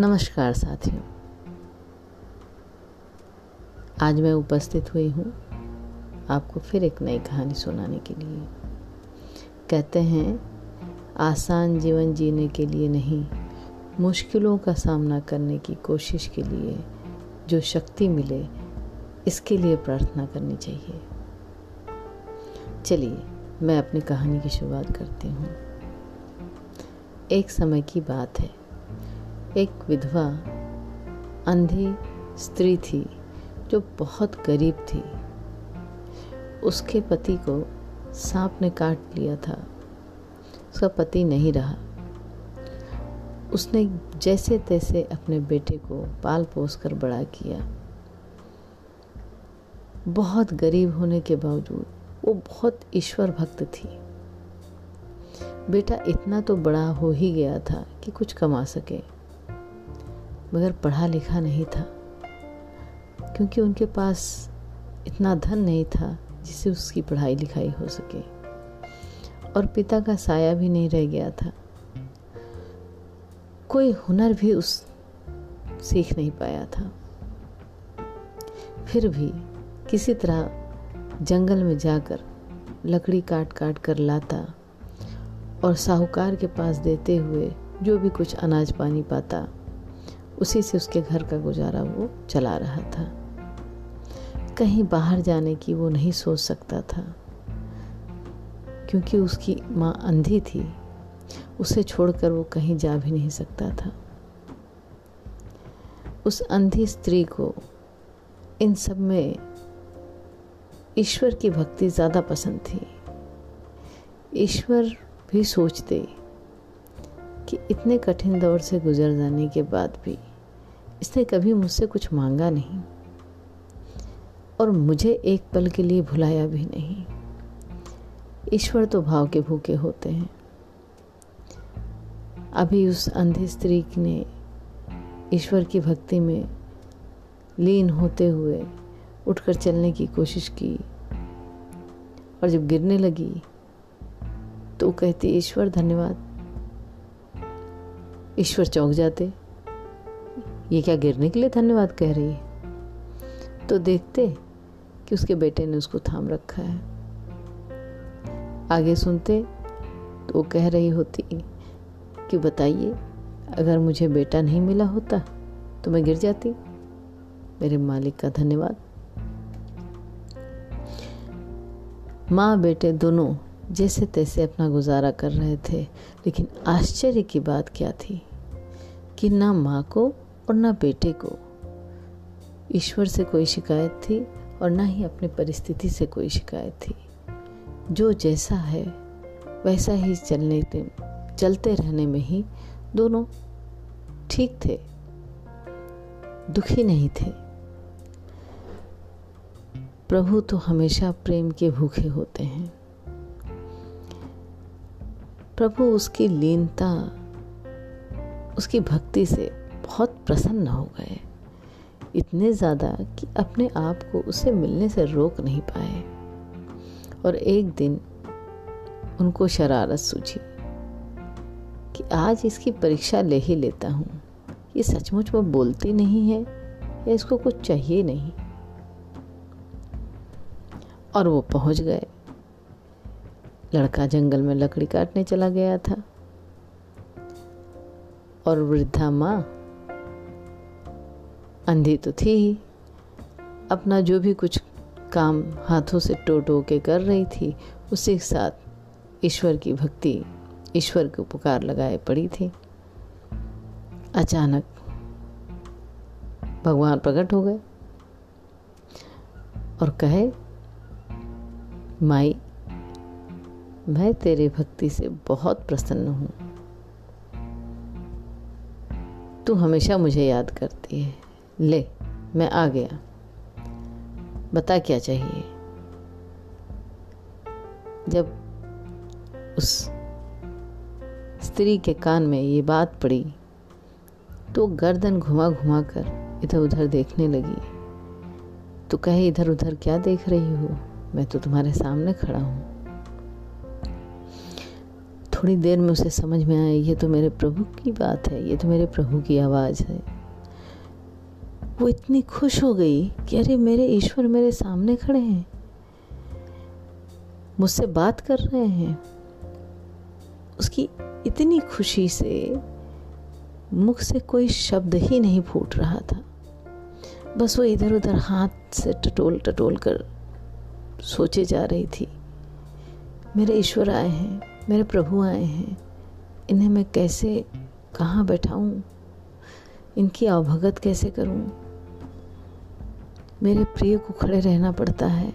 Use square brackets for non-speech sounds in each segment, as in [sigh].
नमस्कार साथियों। आज मैं उपस्थित हुई हूँ आपको फिर एक नई कहानी सुनाने के लिए। कहते हैं, आसान जीवन जीने के लिए नहीं, मुश्किलों का सामना करने की कोशिश के लिए जो शक्ति मिले, इसके लिए प्रार्थना करनी चाहिए। चलिए, मैं अपनी कहानी की शुरुआत करती हूँ। एक समय की बात है। एक विधवा, अंधी स्त्री थी जो बहुत गरीब थी। उसके पति को सांप ने काट लिया था। उसका पति नहीं रहा। उसने जैसे तैसे अपने बेटे को पाल पोस कर बड़ा किया। बहुत गरीब होने के बावजूद वो बहुत ईश्वर भक्त थी। बेटा इतना तो बड़ा हो ही गया था कि कुछ कमा सके। मगर पढ़ा लिखा नहीं था। क्योंकि उनके पास इतना धन नहीं था जिससे उसकी पढ़ाई लिखाई हो सके। और पिता का साया भी नहीं रह गया था। कोई हुनर भी उस सीख नहीं पाया था। फिर भी किसी तरह जंगल में जाकर लकड़ी काट काट कर लाता और साहूकार के पास देते हुए जो भी कुछ अनाज पानी पाता उसी से उसके घर का गुजारा वो चला रहा था। कहीं बाहर जाने की वो नहीं सोच सकता था, क्योंकि उसकी माँ अंधी थी। उसे छोड़कर वो कहीं जा भी नहीं सकता था। उस अंधी स्त्री को इन सब में ईश्वर की भक्ति ज़्यादा पसंद थी। ईश्वर भी सोचते कि इतने कठिन दौर से गुजर जाने के बाद भी इसने कभी मुझसे कुछ मांगा नहीं और मुझे एक पल के लिए भुलाया भी नहीं। ईश्वर तो भाव के भूखे होते हैं। अभी उस अंधी स्त्री ने ईश्वर की भक्ति में लीन होते हुए उठकर चलने की कोशिश की और जब गिरने लगी तो कहती, ईश्वर, धन्यवाद। ईश्वर चौंक जाते। ये क्या गिरने के लिए धन्यवाद कह रही है? तो देखते कि उसके बेटे ने उसको थाम रखा है। आगे सुनते तो वो कह रही होती कि बताइए, अगर मुझे बेटा नहीं मिला होता तो मैं गिर जाती। मेरे मालिक का धन्यवाद। माँ बेटे दोनों जैसे तैसे अपना गुजारा कर रहे थे। लेकिन आश्चर्य की बात क्या थी? कि ना माँ को और ना बेटे को। ईश्वर से कोई शिकायत थी और ना ही अपनी परिस्थिति से कोई शिकायत थी। जो जैसा है, वैसा ही चलने चलते रहने में ही दोनों ठीक थे। दुखी नहीं थे। प्रभु तो हमेशा प्रेम के भूखे होते हैं। प्रभु उसकी लीनता, उसकी भक्ति से बहुत प्रसन्न हो गए। इतने ज़्यादा कि अपने आप को उसे मिलने से रोक नहीं पाए। और एक दिन उनको शरारत सूझी कि आज इसकी परीक्षा ले ही लेता हूँ। ये सचमुच वो बोलती नहीं है या इसको कुछ चाहिए नहीं। और वो पहुँच गए। लड़का जंगल में लकड़ी काटने चला गया था। और वृद्धा माँ, अंधी तो थी ही। अपना जो भी कुछ काम हाथों से टो टो के कर रही थी, उसी के साथ ईश्वर की भक्ति, ईश्वर को पुकार लगाए पड़ी थी। अचानक भगवान प्रकट हो गए और कहे, माई मैं तेरे भक्ति से बहुत प्रसन्न हूँ। तू हमेशा मुझे याद करती है। ले, मैं आ गया। बता क्या चाहिए? जब उस स्त्री के कान में ये बात पड़ी तो गर्दन घुमा घुमा कर इधर उधर देखने लगी। तो कहे इधर उधर क्या देख रही हो? मैं तो तुम्हारे सामने खड़ा हूँ। थोड़ी देर में उसे समझ में आया, ये तो मेरे प्रभु की बात है, ये तो मेरे प्रभु की आवाज़ है। वो इतनी खुश हो गई कि अरे, मेरे ईश्वर मेरे सामने खड़े हैं। मुझसे बात कर रहे हैं। उसकी इतनी खुशी से मुख से कोई शब्द ही नहीं फूट रहा था। बस वो इधर उधर हाथ से टटोल टटोल कर सोचे जा रही थी। मेरे ईश्वर आए हैं मेरे प्रभु आए हैं। इन्हें मैं कैसे, कहाँ बैठाऊँ? इनकी अवभगत कैसे करूँ? मेरे प्रिय को खड़े रहना पड़ता है।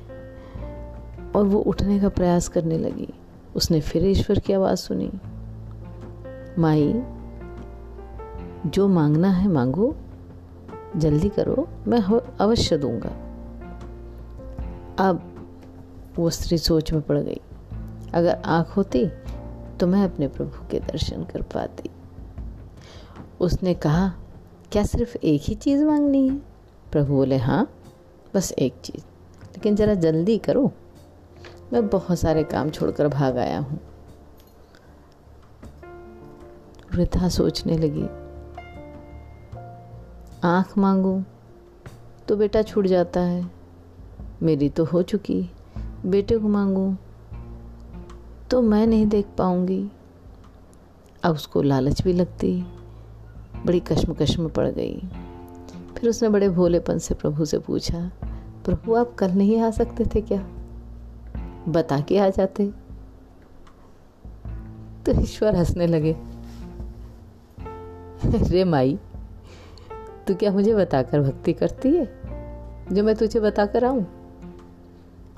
और वो उठने का प्रयास करने लगी। उसने फिर ईश्वर की आवाज़ सुनी। माई, जो मांगना है मांगो। जल्दी करो, मैं अवश्य दूँगा। अब वो स्त्री सोच में पड़ गई। अगर आँख होती तो मैं अपने प्रभु के दर्शन कर पाती। उसने कहा, क्या सिर्फ़ एक ही चीज़ मांगनी है? प्रभु बोले हाँ बस एक चीज़। लेकिन ज़रा जल्दी करो। मैं बहुत सारे काम छोड़कर भाग आया हूँ। वृद्धा सोचने लगी, आँख मांगू तो बेटा छूट जाता है। मेरी तो हो चुकी। बेटे को मांगू तो मैं नहीं देख पाऊँगी। अब उसको लालच भी लगती, बड़ी कश्मकश में पड़ गई। फिर उसने बड़े भोलेपन से प्रभु से पूछा, प्रभु, आप कल नहीं आ सकते थे क्या? बता के आ जाते। तो ईश्वर हंसने लगे। रे माई, तू क्या मुझे बताकर भक्ति करती है? जो मैं तुझे बताकर आऊँ?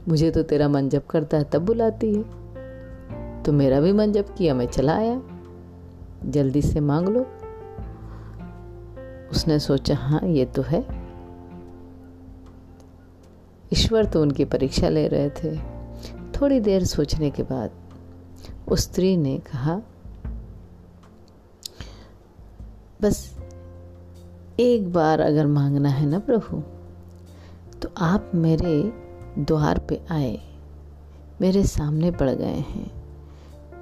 मुझे तो तेरा मन जब करता है, तब बुलाती है। तो मेरा भी मन जब किया, मैं चला आया। जल्दी से मांग लो। उसने सोचा हाँ ये तो है। ईश्वर तो उनकी परीक्षा ले रहे थे। थोड़ी देर सोचने के बाद उस स्त्री ने कहा, बस एक बार अगर मांगना है ना प्रभु तो आप मेरे द्वार पे आए। मेरे सामने पड़ गए हैं।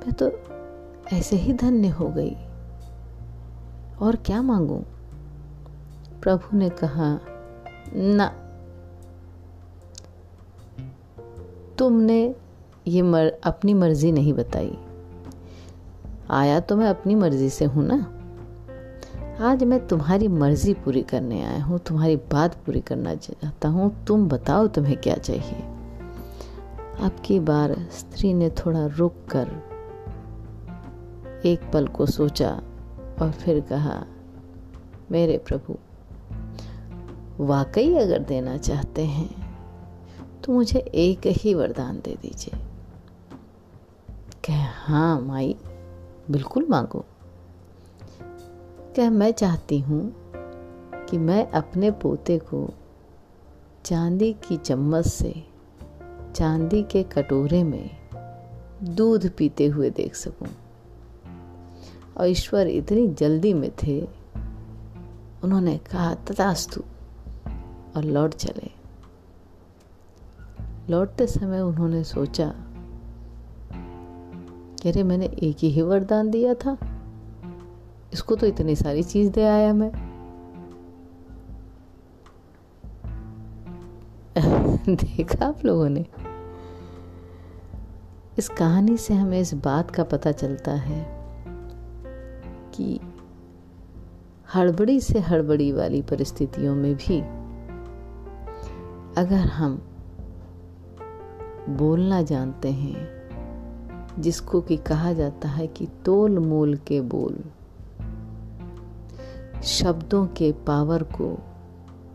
मैं तो ऐसे ही धन्य हो गई। और क्या मांगूं? प्रभु ने कहा ना। तुमने ये मर, अपनी मर्ज़ी नहीं बताई। आया तो मैं अपनी मर्ज़ी से हूँ ना? आज मैं तुम्हारी मर्ज़ी पूरी करने आया हूँ तुम्हारी बात पूरी करना चाहता हूँ। तुम बताओ तुम्हें क्या चाहिए? आपकी बार स्त्री ने थोड़ा रुक कर एक पल को सोचा और फिर कहा, मेरे प्रभु, वाकई अगर देना चाहते हैं तो मुझे एक ही वरदान दे दीजिए। कह हाँ माई, बिल्कुल मांगो। कह, मैं चाहती हूँ कि मैं अपने पोते को चांदी की चम्मच से चांदी के कटोरे में दूध पीते हुए देख सकूँ। और ईश्वर इतनी जल्दी में थे। उन्होंने कहा, तथास्तु। और लौट चले। लौटते समय उन्होंने सोचा अरे, मैंने एक ही वरदान दिया था। इसको तो इतनी सारी चीज़ दे आया मैं। [laughs] देखा आप लोगों ने? इस कहानी से हमें इस बात का पता चलता है कि हड़बड़ी से हड़बड़ी वाली परिस्थितियों में भी अगर हम बोलना जानते हैं, जिसको कि कहा जाता है कि तोल मोल के बोल, शब्दों के पावर को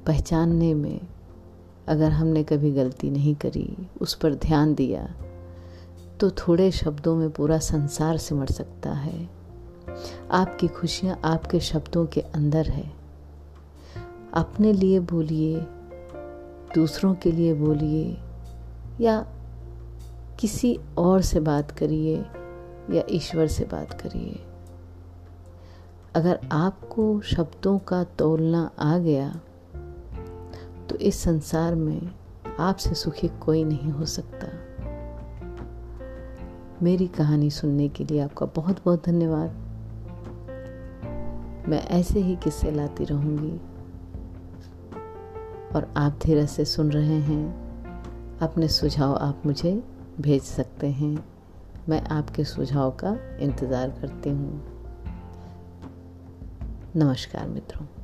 पहचानने में अगर हमने कभी गलती नहीं करी, उस पर ध्यान दिया तो थोड़े शब्दों में पूरा संसार सिमट सकता है। आपकी खुशियाँ आपके शब्दों के अंदर है। अपने लिए बोलिए, दूसरों के लिए बोलिए, या किसी और से बात करिए, या ईश्वर से बात करिए। अगर आपको शब्दों का तोलना आ गया तो इस संसार में आपसे सुखी कोई नहीं हो सकता। मेरी कहानी सुनने के लिए आपका बहुत बहुत धन्यवाद। मैं ऐसे ही किस्से लाती रहूँगी। और आप धीरे से सुन रहे हैं, अपने सुझाव आप मुझे भेज सकते हैं। मैं आपके सुझाव का इंतज़ार करती हूँ। नमस्कार मित्रों।